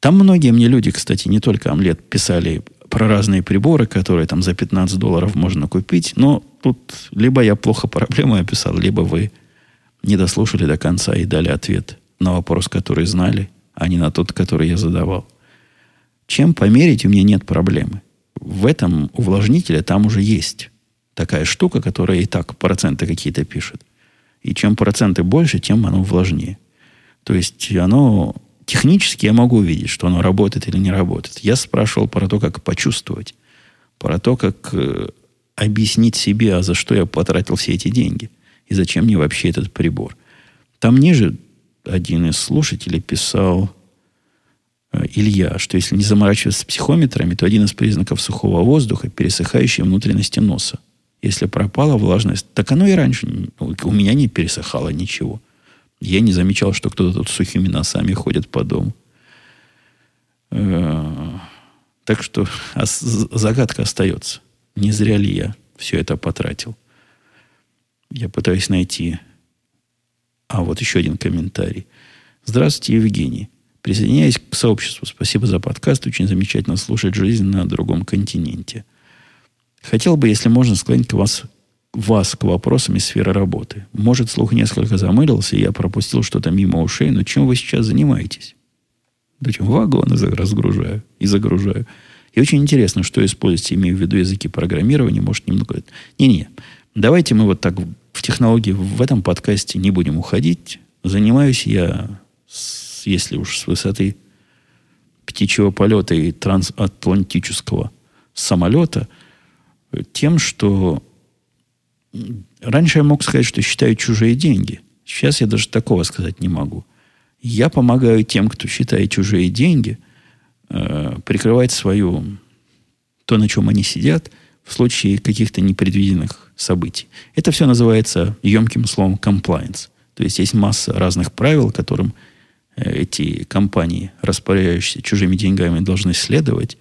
Там многие мне люди, кстати, не только Омлет, писали про разные приборы, которые там за 15 долларов можно купить. Но тут либо я плохо проблему описал, либо вы не дослушали до конца и дали ответ на вопрос, который знали, а не на тот, который я задавал. Чем померить, у меня нет проблемы. В этом увлажнителе там уже есть такая штука, которая и так проценты какие-то пишет. И чем проценты больше, тем оно влажнее. То есть оно Технически я могу увидеть, что оно работает или не работает. Я спрашивал про то, как почувствовать, про то, как э, объяснить себе, а за что я потратил все эти деньги и зачем мне вообще этот прибор. Там ниже один из слушателей писал, э, Илья, что если не заморачиваться с психометрами, то один из признаков сухого воздуха – пересыхающие внутренности носа. Если пропала влажность, так оно и раньше ну, у меня не пересыхало ничего. Я не замечал, что кто-то тут сухими носами ходит по дому. Э, так что загадка остается. Не зря ли я все это потратил. Я пытаюсь найти... А, вот еще один комментарий. Здравствуйте, Евгений. Присоединяюсь к сообществу. Спасибо за подкаст. Очень замечательно слушать жизнь на другом континенте. Хотел бы, если можно, склонить вас, вас к вопросам из сферы работы. Может, слух несколько замылился, и я пропустил что-то мимо ушей, но чем вы сейчас занимаетесь? Зачем вагоны разгружаю и загружаю. И очень интересно, что используете, имею в виду языки программирования, может, немного... Не-не, давайте мы вот так в технологии в этом подкасте не будем уходить. Занимаюсь я, с, если уж с высоты птичьего полета и трансатлантического самолета, тем, что раньше я мог сказать, что считаю чужие деньги. Сейчас я даже такого сказать не могу. Я помогаю тем, кто считает чужие деньги, э, прикрывать свою, то, на чем они сидят, в случае каких-то непредвиденных событий. Это все называется емким словом compliance. То есть есть масса разных правил, которым э, эти компании, распоряжающиеся чужими деньгами, должны следовать.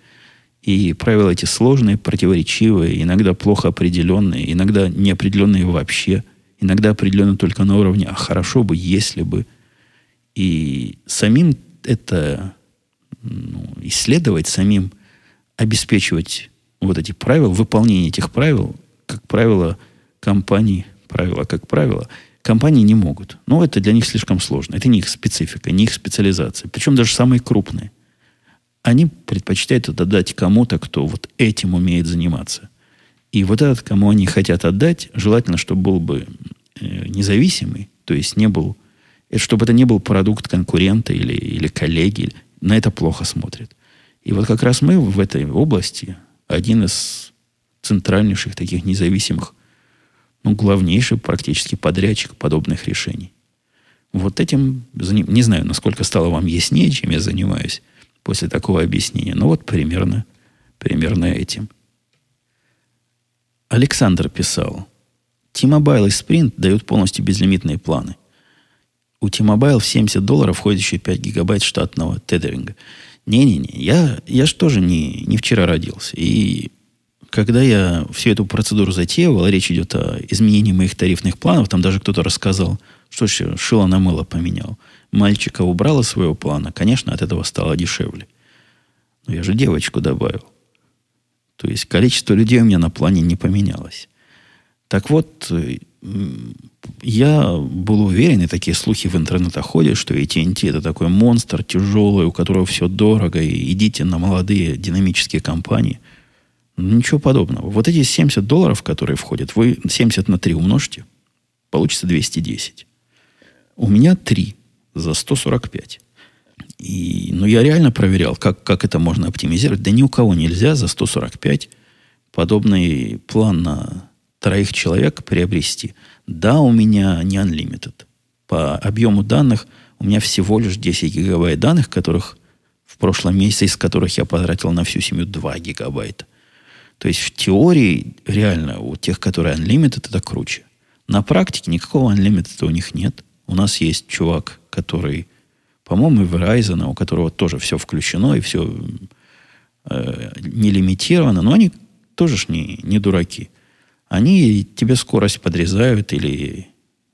И правила эти сложные, противоречивые, иногда плохо определенные, иногда неопределенные вообще, иногда определенные только на уровне «а хорошо бы, если бы». И самим это ну, исследовать, самим обеспечивать вот эти правила, выполнение этих правил, как правило, компании, правила, как правило, компании не могут. Но это для них слишком сложно. Это не их специфика, не их специализация. Причем даже самые крупные. Они предпочитают это дать кому-то, кто вот этим умеет заниматься. И вот этот, кому они хотят отдать, желательно, чтобы был бы э, независимый, то есть не был, э, чтобы это не был продукт конкурента или, или коллеги, на это плохо смотрят. И вот как раз мы в этой области один из центральнейших таких независимых, ну, главнейший практически подрядчик подобных решений. Вот этим, не знаю, насколько стало вам яснее, чем я занимаюсь после такого объяснения, но вот примерно, примерно этим. Александр писал, T-Mobile и Sprint дают полностью безлимитные планы. У T-Mobile в 70 долларов входит еще 5 гигабайт штатного тедеринга. Не-не-не, я, я же тоже не, не вчера родился. И когда я всю эту процедуру затеивал, речь идет о изменении моих тарифных планов, там даже кто-то рассказал, что ж, шило на мыло поменял. Мальчика убрал из своего плана, конечно, от этого стало дешевле. Но я же девочку добавил. То есть количество людей у меня на плане не поменялось. Так вот, я был уверен, и такие слухи в интернете ходят, что AT&T это такой монстр тяжелый, у которого все дорого, и идите на молодые динамические компании. Ничего подобного. Вот эти 70 долларов, которые входят, вы 70 на 3 умножьте, получится 210. У меня 3 за 145. И, ну, я реально проверял, как, как это можно оптимизировать. Да ни у кого нельзя за 145 подобный план на троих человек приобрести. Да, у меня не unlimited. По объему данных у меня всего лишь 10 гигабайт данных, которых в прошлом месяце, из которых я потратил на всю семью 2 гигабайта. То есть в теории реально у тех, которые unlimited, это круче. На практике никакого unlimited у них нет. У нас есть чувак, который, по-моему, Verizon, у которого тоже все включено и все э, не но они тоже ж не, не дураки они тебе скорость подрезают или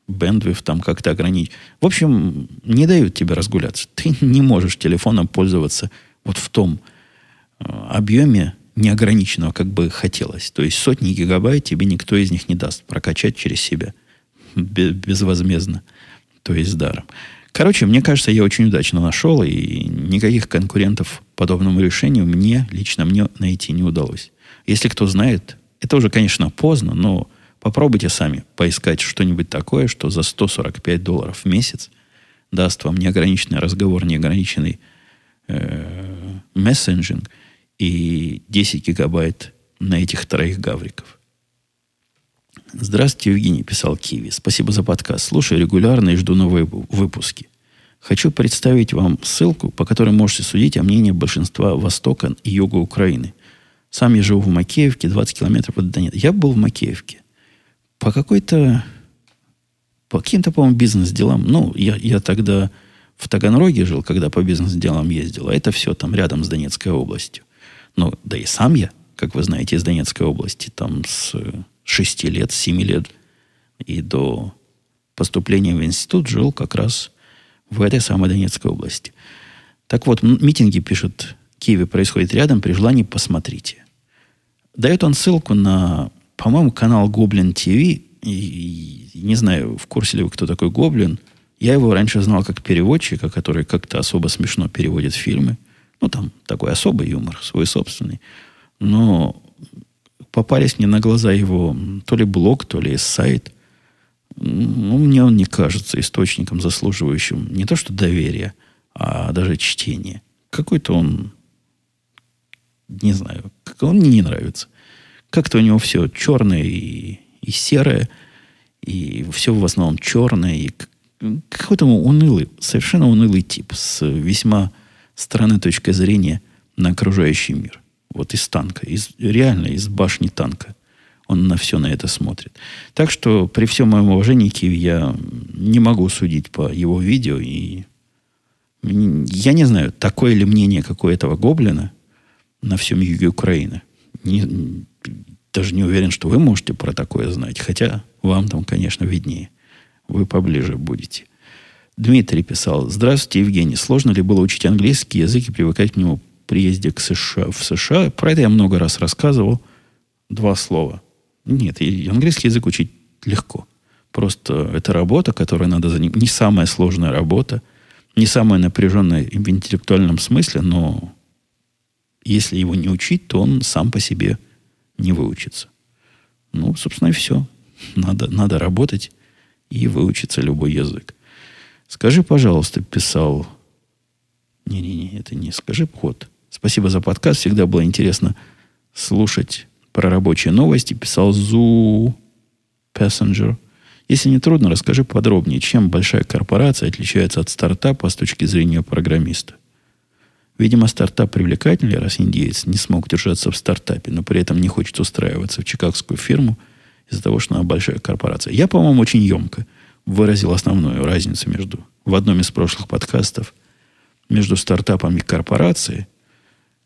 бендвив там как-то ограничить. В общем, не дают тебе разгуляться. Ты не можешь телефоном пользоваться вот в том э, объеме неограниченного, как бы хотелось. То есть сотни гигабайт тебе никто из них не даст прокачать через себя безвозмездно, то есть даром. Короче, мне кажется, я очень удачно нашел, и никаких конкурентов подобному решению мне, лично мне найти не удалось. Если кто знает, это уже, конечно, поздно, но попробуйте сами поискать что-нибудь такое, что за 145 долларов в месяц даст вам неограниченный разговор, неограниченный э, мессенджинг и 10 гигабайт на этих троих гавриков. Здравствуйте, Евгений, писал Киви. Спасибо за подкаст. Слушаю регулярно и жду новые выпуски. Хочу представить вам ссылку, по которой можете судить о мнении большинства Востока и Юга Украины. Сам я живу в Макеевке, 20 километров от Донецка. Я был в Макеевке. По какой-то... По каким-то, по-моему, бизнес-делам. Ну, я, я тогда в Таганроге жил, когда по бизнес-делам ездил. А это все там рядом с Донецкой областью. Ну, да и сам я, как вы знаете, из Донецкой области. Там с 6 лет, с 7 лет и до поступления в институт жил как раз в этой самой Донецкой области. Так вот, митинги, пишет Киеве, происходят рядом, при желании посмотрите. Дает он ссылку на, по-моему, канал Гоблин ТВ. И, и, не знаю, в курсе ли вы, кто такой Гоблин. Я его раньше знал как переводчика, который как-то особо смешно переводит фильмы. Ну, там такой особый юмор, свой собственный. Но попались мне на глаза его то ли блог, то ли сайт. Ну, мне он не кажется источником, заслуживающим не то что доверия, а даже чтения. Какой-то он, не знаю, он мне не нравится. Как-то у него все черное и, и серое, и все в основном черное, и какой-то унылый, совершенно унылый тип с весьма странной точкой зрения на окружающий мир. Вот из танка, из, реально из башни танка. Он на все на это смотрит. Так что при всем моем уважении к я не могу судить по его видео. И я не знаю, такое ли мнение, как у этого гоблина на всем юге Украины. Не, даже не уверен, что вы можете про такое знать. Хотя вам там, конечно, виднее. Вы поближе будете. Дмитрий писал. Здравствуйте, Евгений. Сложно ли было учить английский язык и привыкать к нему приезде к США, в США? Про это я много раз рассказывал. Два слова. Нет, и английский язык учить легко. Просто это работа, которой надо заниматься. Не самая сложная работа, не самая напряженная в интеллектуальном смысле, но если его не учить, то он сам по себе не выучится. Ну, собственно, и все. Надо, надо работать и выучиться любой язык. Скажи, пожалуйста, писал... Не-не-не, это не скажи ход. Спасибо за подкаст. Всегда было интересно слушать про рабочие новости писал Зу Passenger. Если не трудно, расскажи подробнее, чем большая корпорация отличается от стартапа с точки зрения программиста. Видимо, стартап привлекательнее, раз индеец не смог держаться в стартапе, но при этом не хочет устраиваться в чикагскую фирму из-за того, что она большая корпорация. Я, по-моему, очень емко выразил основную разницу между в одном из прошлых подкастов между стартапом и корпорацией.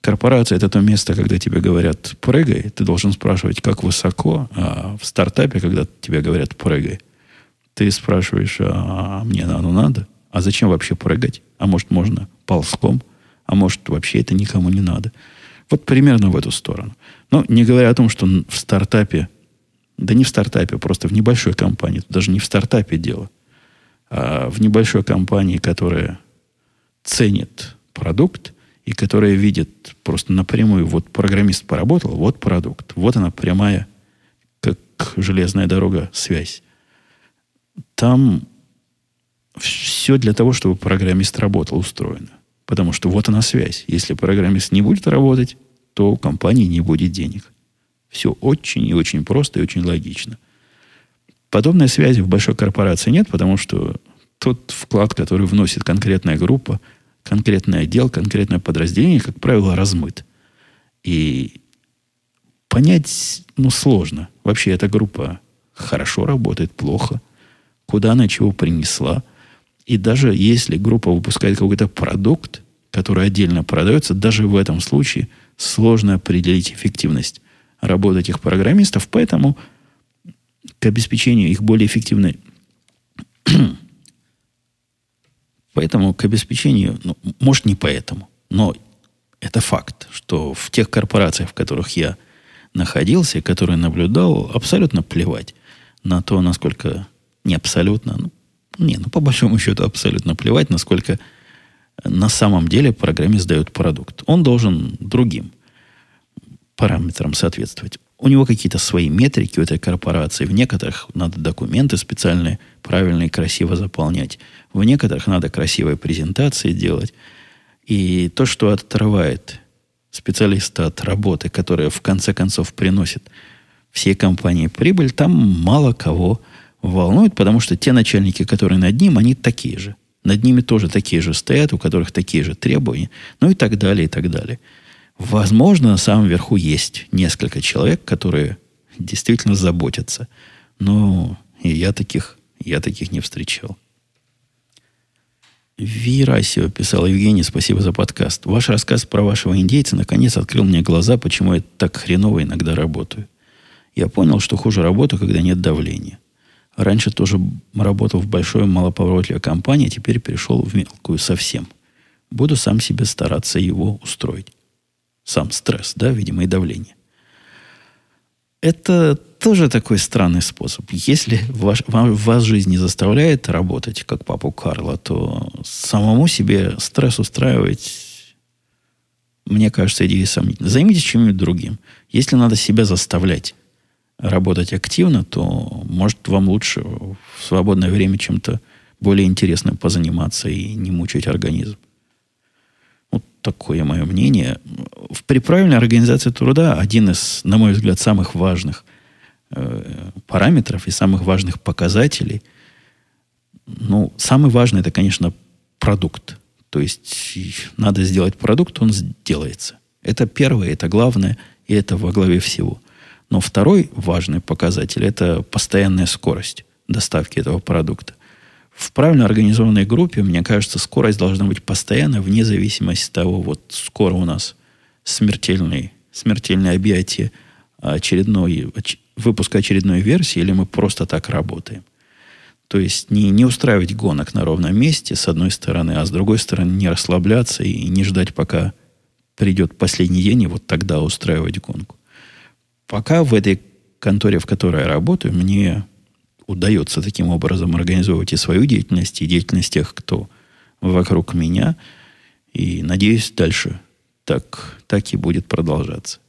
Корпорация – это то место, когда тебе говорят «прыгай», ты должен спрашивать, как высоко, а в стартапе, когда тебе говорят «прыгай», ты спрашиваешь, а мне оно надо? А зачем вообще прыгать? А может, можно ползком? А может, вообще это никому не надо? Вот примерно в эту сторону. Но не говоря о том, что в стартапе, да не в стартапе, просто в небольшой компании, даже не в стартапе дело, а в небольшой компании, которая ценит продукт, и которая видит просто напрямую, вот программист поработал, вот продукт, вот она прямая, как железная дорога, связь. Там все для того, чтобы программист работал, устроено. Потому что вот она связь. Если программист не будет работать, то у компании не будет денег. Все очень и очень просто и очень логично. Подобной связи в большой корпорации нет, потому что тот вклад, который вносит конкретная группа – конкретный отдел, конкретное подразделение, как правило, размыт. И понять, ну, сложно. Вообще эта группа хорошо работает, плохо. Куда она чего принесла. И даже если группа выпускает какой-то продукт, который отдельно продается, даже в этом случае сложно определить эффективность работы этих программистов. Поэтому к обеспечению их более эффективной Поэтому к обеспечению, ну, может, не поэтому, но это факт, что в тех корпорациях, в которых я находился, которые наблюдал, абсолютно плевать на то, насколько не абсолютно, ну, не, ну по большому счету абсолютно плевать, насколько на самом деле программист дает продукт. Он должен другим параметрам соответствовать у него какие-то свои метрики у этой корпорации. В некоторых надо документы специальные, правильные, красиво заполнять. В некоторых надо красивые презентации делать. И то, что отрывает специалиста от работы, которая в конце концов приносит всей компании прибыль, там мало кого волнует, потому что те начальники, которые над ним, они такие же. Над ними тоже такие же стоят, у которых такие же требования, ну и так далее, и так далее. Возможно, на самом верху есть несколько человек, которые действительно заботятся. Но я таких, я таких не встречал. Вирасио писал Евгений, спасибо за подкаст. Ваш рассказ про вашего индейца наконец открыл мне глаза, почему я так хреново иногда работаю. Я понял, что хуже работаю, когда нет давления. Раньше тоже работал в большой малоповоротливой компании, а теперь перешел в мелкую совсем. Буду сам себе стараться его устроить. Сам стресс, да, видимо, и давление. Это тоже такой странный способ. Если ваш, вас жизнь не заставляет работать, как папу Карла, то самому себе стресс устраивать, мне кажется, идея сомнительная. Займитесь чем-нибудь другим. Если надо себя заставлять работать активно, то, может, вам лучше в свободное время чем-то более интересным позаниматься и не мучить организм. Такое мое мнение. При правильной организации труда один из, на мой взгляд, самых важных э, параметров и самых важных показателей, ну, самый важный это, конечно, продукт. То есть надо сделать продукт, он сделается. Это первое, это главное, и это во главе всего – но второй важный показатель – это постоянная скорость доставки этого продукта. В правильно организованной группе, мне кажется, скорость должна быть постоянно, вне зависимости от того, вот скоро у нас смертельный, смертельное объятие очередной, выпуска очередной версии, или мы просто так работаем. То есть не, не устраивать гонок на ровном месте, с одной стороны, а с другой стороны не расслабляться и не ждать, пока придет последний день, и вот тогда устраивать гонку. Пока в этой конторе, в которой я работаю, мне удается таким образом организовывать и свою деятельность, и деятельность тех, кто вокруг меня. И надеюсь, дальше так, так и будет продолжаться.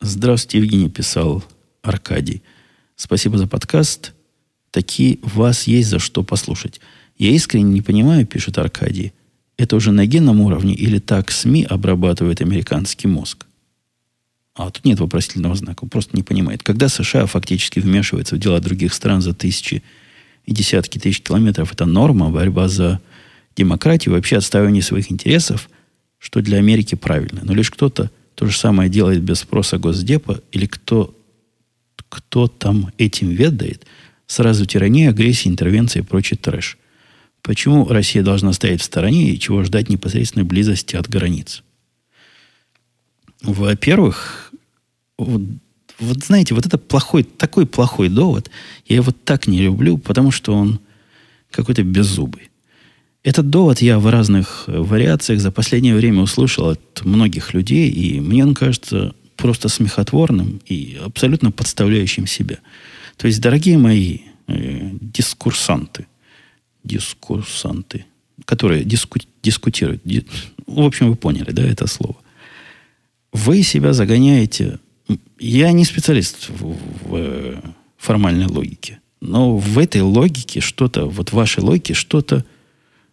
Здравствуйте, Евгений, писал Аркадий. Спасибо за подкаст. Такие вас есть за что послушать. Я искренне не понимаю, пишет Аркадий, это уже на генном уровне или так СМИ обрабатывает американский мозг? А тут нет вопросительного знака. Он просто не понимает. Когда США фактически вмешивается в дела других стран за тысячи и десятки тысяч километров, это норма, борьба за демократию, вообще отстаивание своих интересов, что для Америки правильно. Но лишь кто-то то же самое делает без спроса Госдепа, или кто, кто там этим ведает, сразу тирания, агрессия, интервенция и прочий трэш. Почему Россия должна стоять в стороне и чего ждать непосредственной близости от границ? Во-первых, вот, вот знаете, вот это плохой, такой плохой довод, я его так не люблю, потому что он какой-то беззубый. Этот довод я в разных вариациях за последнее время услышал от многих людей, и мне он кажется просто смехотворным и абсолютно подставляющим себя. То есть, дорогие мои э, дискурсанты, дискурсанты, которые диску, дискутируют, ди, в общем, вы поняли, да, это слово вы себя загоняете. Я не специалист в, в э, формальной логике, но в этой логике что-то, вот в вашей логике что-то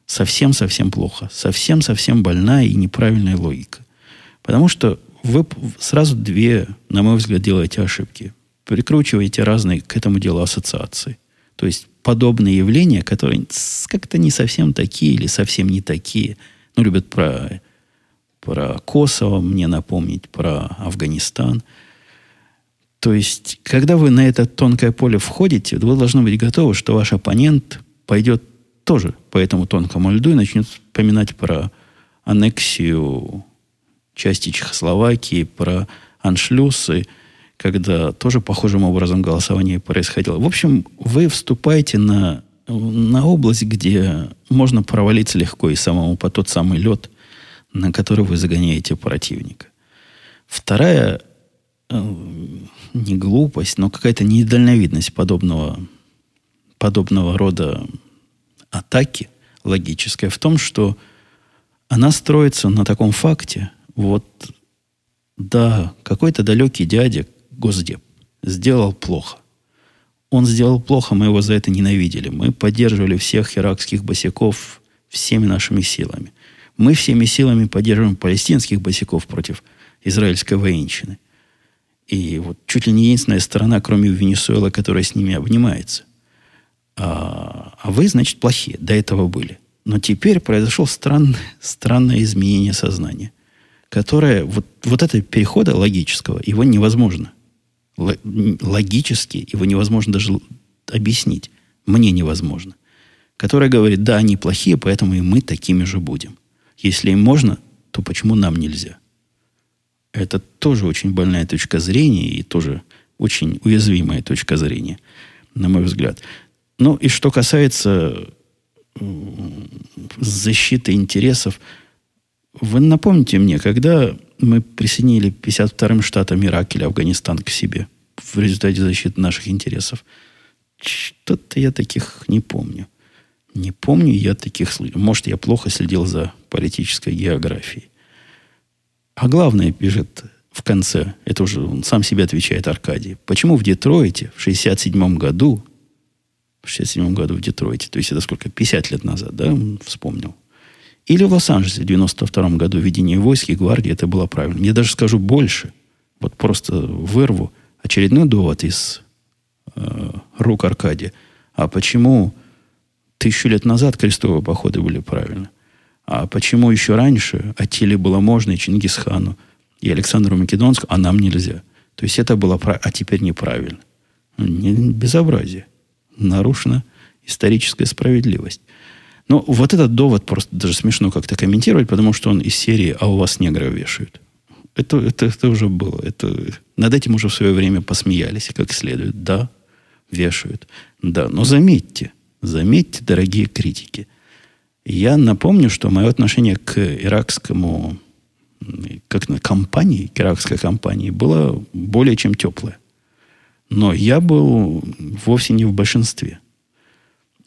совсем-совсем плохо. Совсем-совсем больная и неправильная логика. Потому что вы сразу две, на мой взгляд, делаете ошибки. Прикручиваете разные к этому делу ассоциации. То есть подобные явления, которые как-то не совсем такие или совсем не такие. Ну, любят про про Косово мне напомнить, про Афганистан. То есть, когда вы на это тонкое поле входите, вы должны быть готовы, что ваш оппонент пойдет тоже по этому тонкому льду и начнет вспоминать про аннексию части Чехословакии, про аншлюсы, когда тоже похожим образом голосование происходило. В общем, вы вступаете на, на область, где можно провалиться легко и самому по тот самый лед – на который вы загоняете противника. Вторая э, не глупость, но какая-то недальновидность подобного, подобного рода атаки логическая в том, что она строится на таком факте, вот, да, какой-то далекий дядя, Госдеп, сделал плохо. Он сделал плохо, мы его за это ненавидели. Мы поддерживали всех иракских босиков всеми нашими силами. Мы всеми силами поддерживаем палестинских босиков против израильской военщины. И вот чуть ли не единственная страна, кроме Венесуэлы, которая с ними обнимается. А, а вы, значит, плохие. До этого были. Но теперь произошло странное, странное изменение сознания, которое, вот, вот это перехода логического, его невозможно. Логически его невозможно даже объяснить. Мне невозможно. Которое говорит, да, они плохие, поэтому и мы такими же будем. Если им можно, то почему нам нельзя? Это тоже очень больная точка зрения и тоже очень уязвимая точка зрения, на мой взгляд. Ну и что касается защиты интересов, вы напомните мне, когда мы присоединили 52-м штатам Ирак или Афганистан к себе в результате защиты наших интересов, что-то я таких не помню. Не помню я таких случаев. Может, я плохо следил за политической географией. А главное, пишет в конце, это уже он сам себе отвечает Аркадий, почему в Детройте в 67 году, в 67 году в Детройте, то есть это сколько, 50 лет назад, да, он вспомнил, или в Лос-Анджелесе в 92 году введение войск и гвардии, это было правильно. Я даже скажу больше, вот просто вырву очередной довод из э, рук Аркадия. А почему тысячу лет назад крестовые походы были правильны? А почему еще раньше Атиле было можно, и Чингисхану, и Александру Македонскому, а нам нельзя? То есть это было а теперь неправильно. Ну, безобразие. Нарушена историческая справедливость. Но вот этот довод просто даже смешно как-то комментировать, потому что он из серии «А у вас негры вешают». Это, это, это уже было. Это, над этим уже в свое время посмеялись, как следует. Да, вешают. Да, но заметьте, заметьте, дорогие критики – я напомню, что мое отношение к иракскому, как на компании, к иракской компании, было более чем теплое. Но я был вовсе не в большинстве.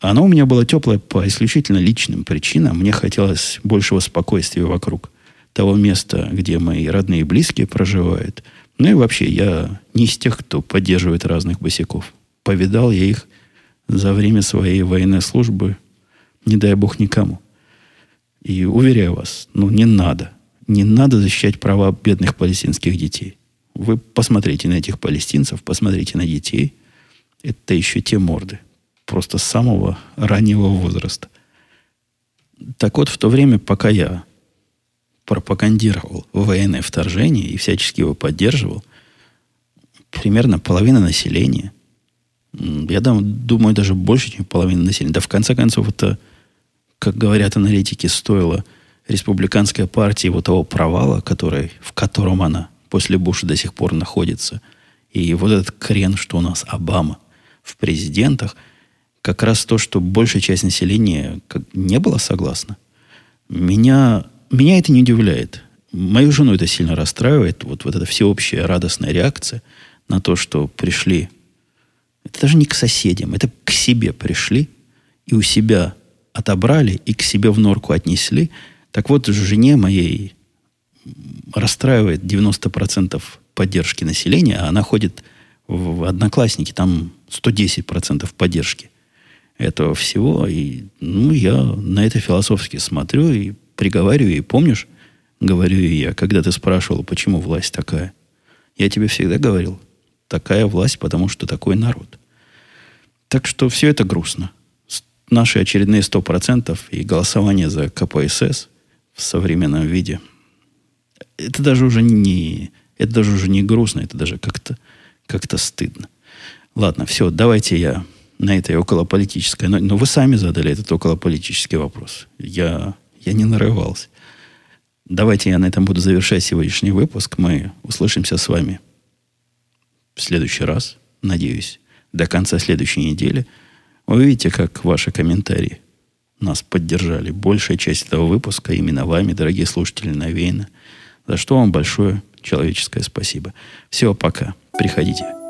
Оно у меня было теплое по исключительно личным причинам. Мне хотелось большего спокойствия вокруг того места, где мои родные и близкие проживают. Ну и вообще, я не из тех, кто поддерживает разных босиков. Повидал я их за время своей военной службы не дай бог никому. И уверяю вас, ну не надо. Не надо защищать права бедных палестинских детей. Вы посмотрите на этих палестинцев, посмотрите на детей. Это еще те морды. Просто с самого раннего возраста. Так вот, в то время, пока я пропагандировал военное вторжение и всячески его поддерживал, примерно половина населения, я думаю, даже больше, чем половина населения, да в конце концов это как говорят аналитики, стоило республиканской партии вот того провала, который, в котором она после Буша до сих пор находится, и вот этот крен, что у нас Обама в президентах, как раз то, что большая часть населения как, не была согласна. Меня, меня это не удивляет. Мою жену это сильно расстраивает. Вот, вот эта всеобщая радостная реакция на то, что пришли. Это даже не к соседям, это к себе пришли и у себя отобрали и к себе в норку отнесли. Так вот, жене моей расстраивает 90% поддержки населения, а она ходит в Одноклассники, там 110% поддержки этого всего. И ну, я на это философски смотрю и приговариваю. И помнишь, говорю я, когда ты спрашивал, почему власть такая, я тебе всегда говорил, такая власть, потому что такой народ. Так что все это грустно наши очередные 100% и голосование за КПСС в современном виде, это даже уже не, это даже уже не грустно, это даже как-то как стыдно. Ладно, все, давайте я на этой околополитической... Но, но вы сами задали этот околополитический вопрос. Я, я не нарывался. Давайте я на этом буду завершать сегодняшний выпуск. Мы услышимся с вами в следующий раз, надеюсь, до конца следующей недели – вы видите, как ваши комментарии нас поддержали. Большая часть этого выпуска именно вами, дорогие слушатели, навеяна. За что вам большое человеческое спасибо. Всего пока. Приходите.